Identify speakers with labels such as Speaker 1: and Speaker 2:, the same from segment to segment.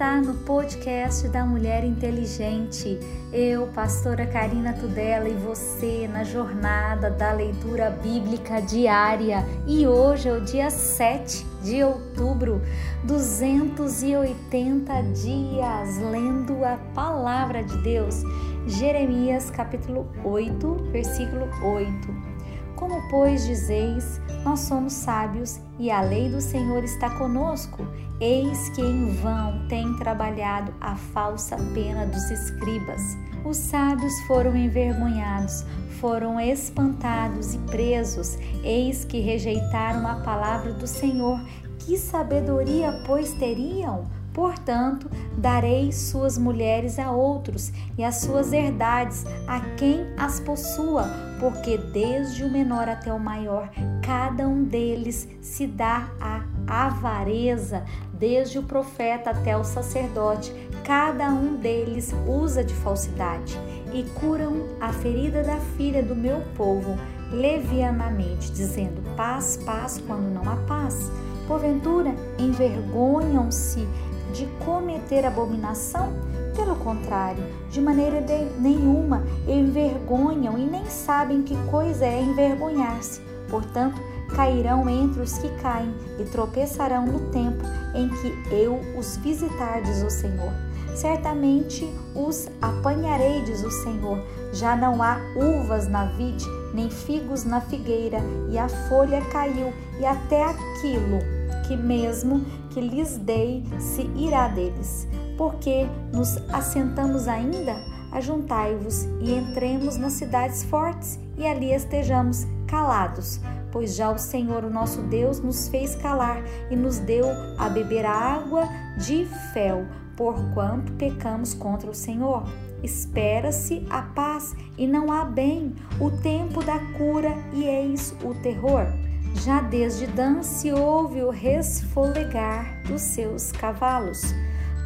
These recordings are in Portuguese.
Speaker 1: está no podcast da Mulher Inteligente. Eu, pastora Karina Tudela e você na jornada da leitura bíblica diária. E hoje é o dia 7 de outubro, 280 dias lendo a palavra de Deus. Jeremias capítulo 8, versículo 8. Como, pois, dizeis, nós somos sábios e a lei do Senhor está conosco? Eis que em vão tem trabalhado a falsa pena dos escribas. Os sábios foram envergonhados, foram espantados e presos. Eis que rejeitaram a palavra do Senhor. Que sabedoria, pois, teriam? Portanto, darei suas mulheres a outros e as suas herdades a quem as possua, porque desde o menor até o maior, cada um deles se dá a avareza, desde o profeta até o sacerdote, cada um deles usa de falsidade e curam a ferida da filha do meu povo levianamente, dizendo paz, paz, quando não há paz. Porventura, envergonham-se de cometer abominação? Pelo contrário, de maneira de nenhuma envergonham e nem sabem que coisa é envergonhar-se. Portanto, cairão entre os que caem e tropeçarão no tempo em que eu os visitar, diz o Senhor. Certamente os apanharei, diz o Senhor. Já não há uvas na vide, nem figos na figueira, e a folha caiu, e até aquilo que mesmo que lhes dei se irá deles. Porque nos assentamos ainda, ajuntai-vos e entremos nas cidades fortes e ali estejamos calados, pois já o Senhor, o nosso Deus, nos fez calar e nos deu a beber a água de fel, porquanto pecamos contra o Senhor. Espera-se a paz e não há bem, o tempo da cura e eis o terror. Já desde Dan se ouve o resfolegar dos seus cavalos.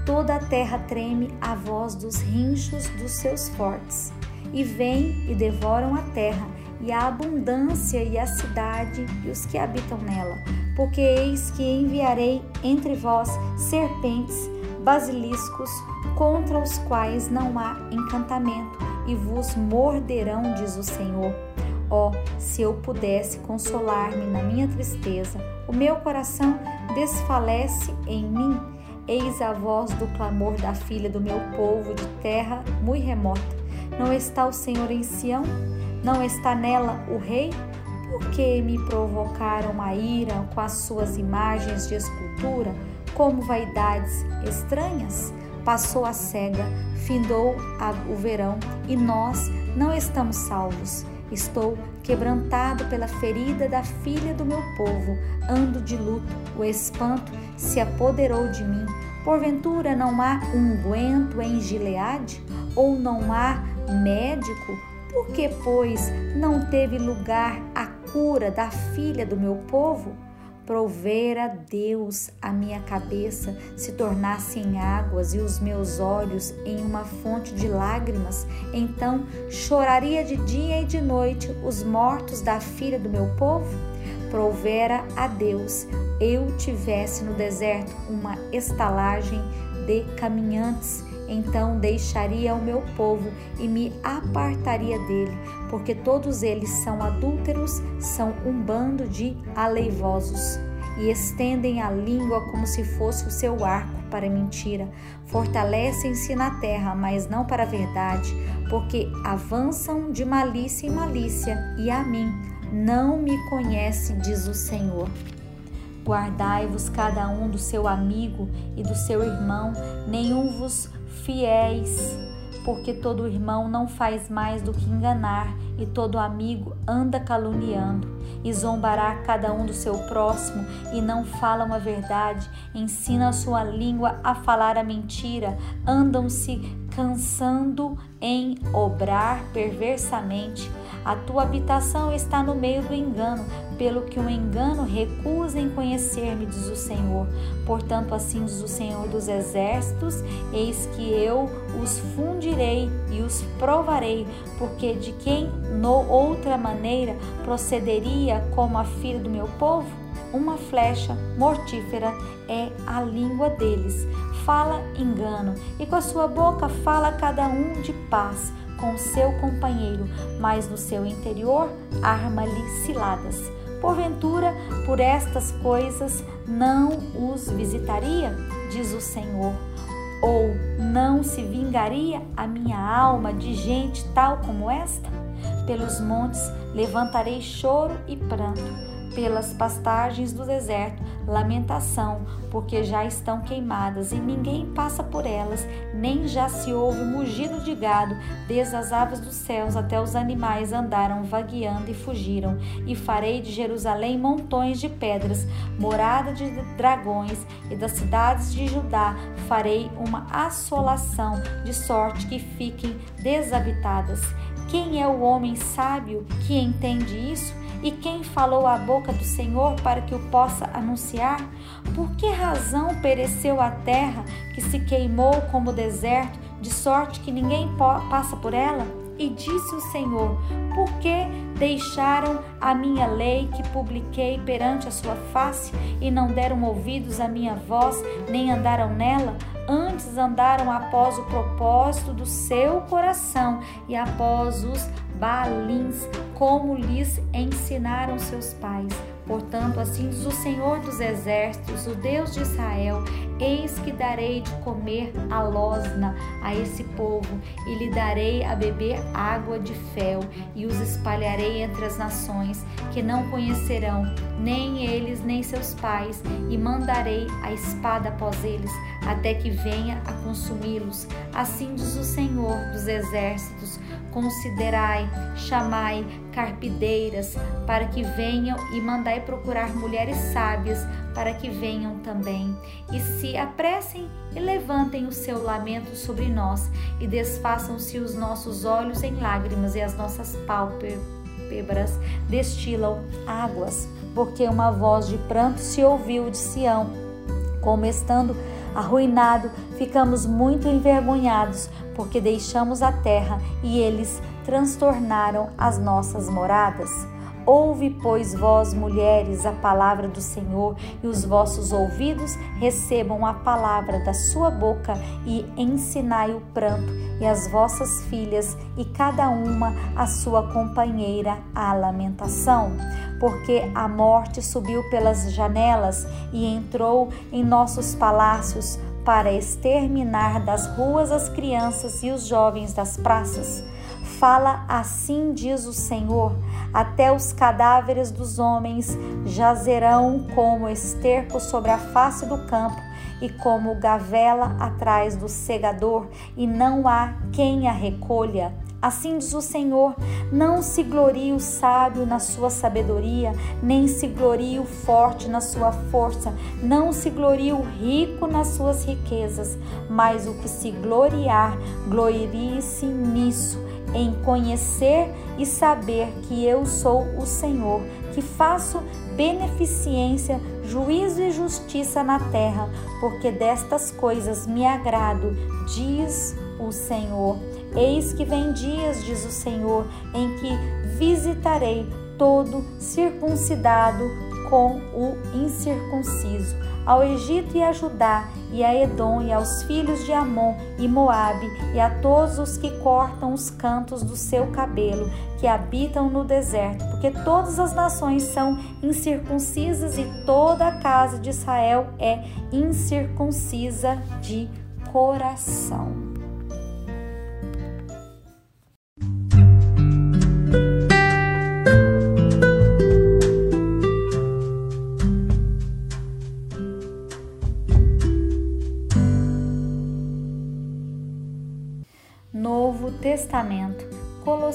Speaker 1: Toda a terra treme à voz dos rinchos dos seus fortes. E vêm e devoram a terra, e a abundância e a cidade e os que habitam nela. Porque eis que enviarei entre vós serpentes, basiliscos, contra os quais não há encantamento, e vos morderão, diz o Senhor oh, se eu pudesse consolar-me na minha tristeza, o meu coração desfalece em mim. Eis a voz do clamor da filha do meu povo de terra muito remota. Não está o Senhor em Sião? Não está nela o Rei? Por que me provocaram a ira com as suas imagens de escultura, como vaidades estranhas? Passou a cega, findou o verão e nós não estamos salvos. Estou quebrantado pela ferida da filha do meu povo, ando de luto, o espanto se apoderou de mim. Porventura não há unguento em Gileade? Ou não há médico? Por que, pois, não teve lugar a cura da filha do meu povo? Provera Deus a minha cabeça se tornasse em águas e os meus olhos em uma fonte de lágrimas, então choraria de dia e de noite os mortos da filha do meu povo? Provera a Deus eu tivesse no deserto uma estalagem de caminhantes então deixaria o meu povo e me apartaria dele, porque todos eles são adúlteros, são um bando de aleivosos e estendem a língua como se fosse o seu arco para mentira. Fortalecem-se na terra, mas não para a verdade, porque avançam de malícia em malícia, e a mim não me conhece, diz o Senhor. Guardai-vos cada um do seu amigo e do seu irmão, nenhum fiéis, porque todo irmão não faz mais do que enganar e todo amigo anda caluniando, e zombará cada um do seu próximo e não falam a verdade, ensina a sua língua a falar a mentira, andam-se cansando em obrar perversamente. A tua habitação está no meio do engano, pelo que o engano recusa em conhecer-me, diz o Senhor. Portanto, assim diz o Senhor dos Exércitos: eis que eu os fundirei e os provarei, porque de quem no outra maneira procederia como a filha do meu povo? uma flecha mortífera é a língua deles. Fala engano, e com a sua boca fala cada um de paz com seu companheiro, mas no seu interior arma-lhe ciladas. Porventura, por estas coisas não os visitaria, diz o Senhor. Ou não se vingaria a minha alma de gente tal como esta? Pelos montes levantarei choro e pranto pelas pastagens do deserto, lamentação, porque já estão queimadas e ninguém passa por elas, nem já se ouve mugido de gado, desde as aves dos céus até os animais andaram vagueando e fugiram. E farei de Jerusalém montões de pedras, morada de dragões, e das cidades de Judá farei uma assolação, de sorte que fiquem desabitadas. Quem é o homem sábio que entende isso? E quem falou a boca do Senhor para que o possa anunciar? Por que razão pereceu a terra que se queimou como deserto, de sorte que ninguém passa por ela? E disse o Senhor: Por que deixaram a minha lei que publiquei perante a sua face e não deram ouvidos à minha voz, nem andaram nela? Antes andaram após o propósito do seu coração e após os balins, como lhes ensinaram seus pais. Portanto, assim diz o Senhor dos Exércitos, o Deus de Israel: Eis que darei de comer a losna a esse povo, e lhe darei a beber água de fel, e os espalharei entre as nações, que não conhecerão, nem eles nem seus pais, e mandarei a espada após eles, até que venha a consumi-los. Assim diz o Senhor dos Exércitos: Considerai, chamai carpideiras, para que venham e mandai procurar mulheres sábias, para que venham também. E se apressem e levantem o seu lamento sobre nós, e desfaçam-se os nossos olhos em lágrimas e as nossas pálpebras destilam águas, porque uma voz de pranto se ouviu de Sião, como estando arruinado, ficamos muito envergonhados, porque deixamos a terra e eles transtornaram as nossas moradas. Ouve, pois, vós, mulheres, a palavra do Senhor, e os vossos ouvidos recebam a palavra da sua boca, e ensinai o pranto, e as vossas filhas, e cada uma a sua companheira, a lamentação. Porque a morte subiu pelas janelas e entrou em nossos palácios para exterminar das ruas as crianças e os jovens das praças Fala assim diz o Senhor: até os cadáveres dos homens jazerão como esterco sobre a face do campo e como gavela atrás do segador, e não há quem a recolha. Assim diz o Senhor: não se glorie o sábio na sua sabedoria, nem se glorie o forte na sua força, não se glorie o rico nas suas riquezas, mas o que se gloriar, glorie-se nisso em conhecer e saber que eu sou o Senhor, que faço beneficência, juízo e justiça na terra, porque destas coisas me agrado, diz o Senhor. Eis que vem dias, diz o Senhor, em que visitarei todo circuncidado com o incircunciso ao Egito e a Judá, e a Edom, e aos filhos de Amon e Moabe, e a todos os que cortam os cantos do seu cabelo, que habitam no deserto, porque todas as nações são incircuncisas e toda a casa de Israel é incircuncisa de coração.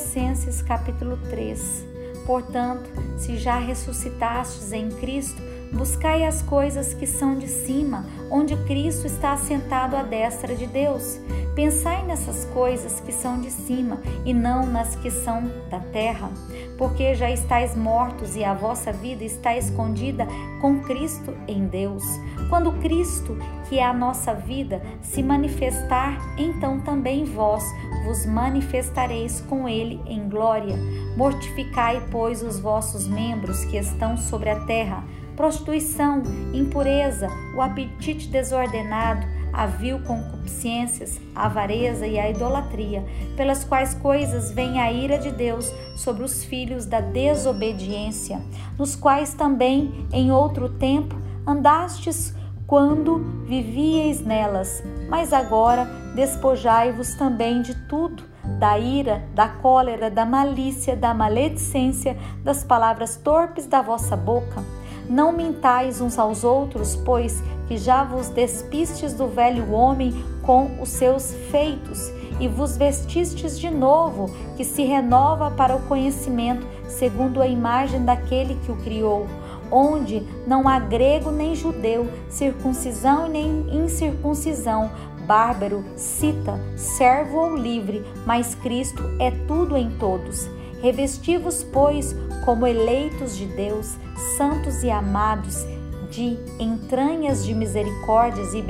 Speaker 1: Colossenses capítulo 3. Portanto, se já ressuscitastes em Cristo, buscai as coisas que são de cima, onde Cristo está assentado à destra de Deus. Pensai nessas coisas que são de cima e não nas que são da terra, porque já estáis mortos e a vossa vida está escondida com Cristo em Deus. Quando Cristo, que é a nossa vida, se manifestar, então também vós vos manifestareis com ele em glória. Mortificai, pois, os vossos membros que estão sobre a terra prostituição, impureza, o apetite desordenado, a vil concupiscências, a avareza e a idolatria, pelas quais coisas vem a ira de Deus sobre os filhos da desobediência, nos quais também em outro tempo andastes quando vivieis nelas, mas agora despojai-vos também de tudo, da ira, da cólera, da malícia, da maledicência, das palavras torpes da vossa boca. Não mintais uns aos outros, pois que já vos despistes do velho homem com os seus feitos e vos vestistes de novo, que se renova para o conhecimento, segundo a imagem daquele que o criou onde não há grego nem judeu, circuncisão nem incircuncisão, bárbaro, cita, servo ou livre, mas Cristo é tudo em todos. Revesti-vos, pois, como eleitos de Deus, santos e amados, de entranhas de misericórdias e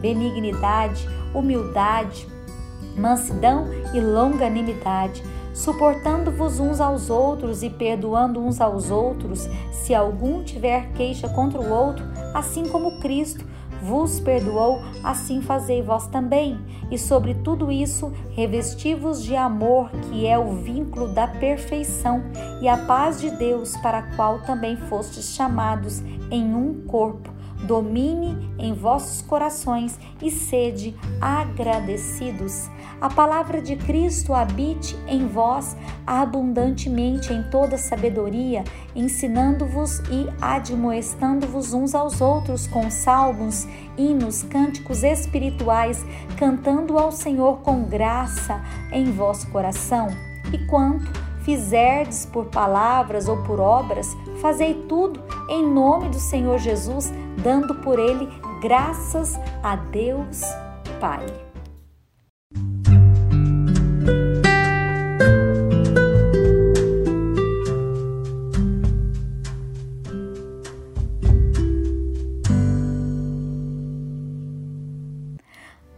Speaker 1: benignidade, humildade, mansidão e longanimidade suportando-vos uns aos outros e perdoando uns aos outros, se algum tiver queixa contra o outro, assim como Cristo vos perdoou, assim fazei vós também. E sobre tudo isso, revesti-vos de amor, que é o vínculo da perfeição, e a paz de Deus, para a qual também fostes chamados em um corpo domine em vossos corações e sede agradecidos. A palavra de Cristo habite em vós abundantemente em toda sabedoria, ensinando-vos e admoestando-vos uns aos outros com salmos, hinos, cânticos espirituais, cantando ao Senhor com graça em vosso coração. E quanto fizerdes por palavras ou por obras, fazei tudo em nome do Senhor Jesus, dando por ele graças a Deus Pai.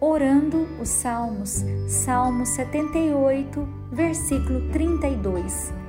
Speaker 1: Orando os Salmos, Salmo 78, versículo 32.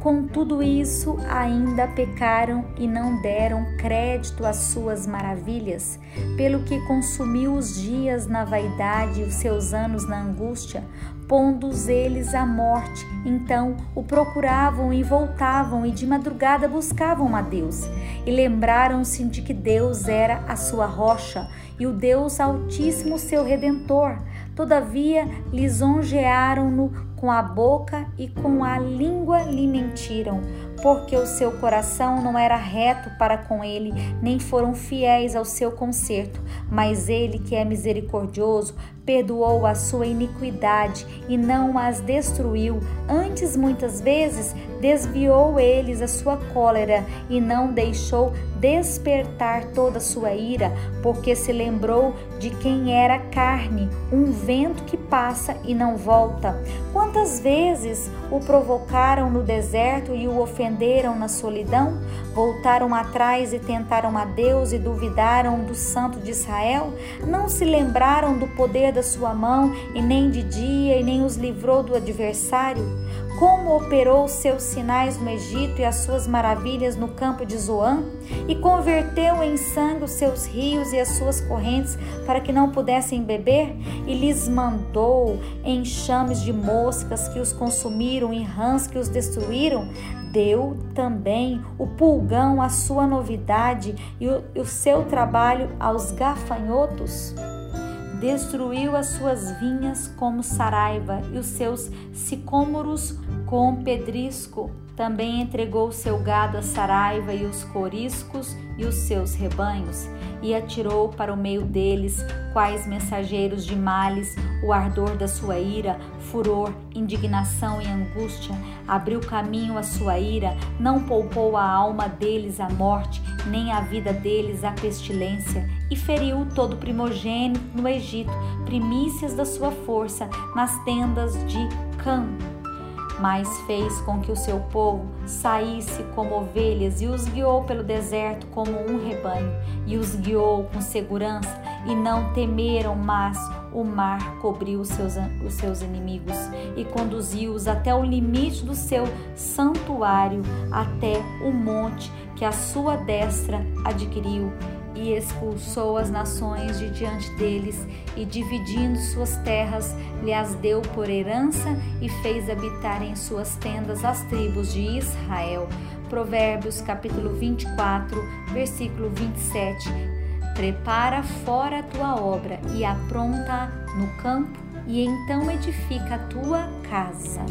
Speaker 1: Com tudo isso, ainda pecaram e não deram crédito às suas maravilhas, pelo que consumiu os dias na vaidade e os seus anos na angústia, pondo-os eles à morte. Então o procuravam e voltavam, e de madrugada buscavam a Deus. E lembraram-se de que Deus era a sua rocha e o Deus Altíssimo seu redentor. Todavia lisonjearam-no com a boca e com a língua lhe mentiram, porque o seu coração não era reto para com ele, nem foram fiéis ao seu conserto. Mas ele, que é misericordioso, perdoou a sua iniquidade e não as destruiu. Antes, muitas vezes, desviou eles a sua cólera e não deixou despertar toda a sua ira, porque se lembrou de quem era carne, um vento que passa e não volta. Quantas vezes o provocaram no deserto e o ofenderam na solidão? Voltaram atrás e tentaram a Deus e duvidaram do Santo de Israel? Não se lembraram do poder da sua mão e nem de dia e nem os livrou do adversário? Como operou seus sinais no Egito e as suas maravilhas no campo de Zoan, e converteu em sangue os seus rios e as suas correntes para que não pudessem beber, e lhes mandou enxames de moscas que os consumiram e rãs que os destruíram, deu também o pulgão à sua novidade e o, o seu trabalho aos gafanhotos? Destruiu as suas vinhas como saraiva e os seus sicômoros com pedrisco. Também entregou seu gado a saraiva e os coriscos e os seus rebanhos, e atirou para o meio deles, quais mensageiros de males, o ardor da sua ira, furor, indignação e angústia. Abriu caminho à sua ira, não poupou a alma deles à morte, nem a vida deles à pestilência, e feriu todo primogênito no Egito, primícias da sua força, nas tendas de Cã. Mas fez com que o seu povo saísse como ovelhas e os guiou pelo deserto como um rebanho, e os guiou com segurança, e não temeram, mas o mar cobriu os seus, os seus inimigos e conduziu-os até o limite do seu santuário, até o monte que a sua destra adquiriu e expulsou as nações de diante deles, e dividindo suas terras, lhe as deu por herança e fez habitar em suas tendas as tribos de Israel. Provérbios capítulo 24, versículo 27. Prepara fora a tua obra e apronta no campo, e então edifica a tua casa.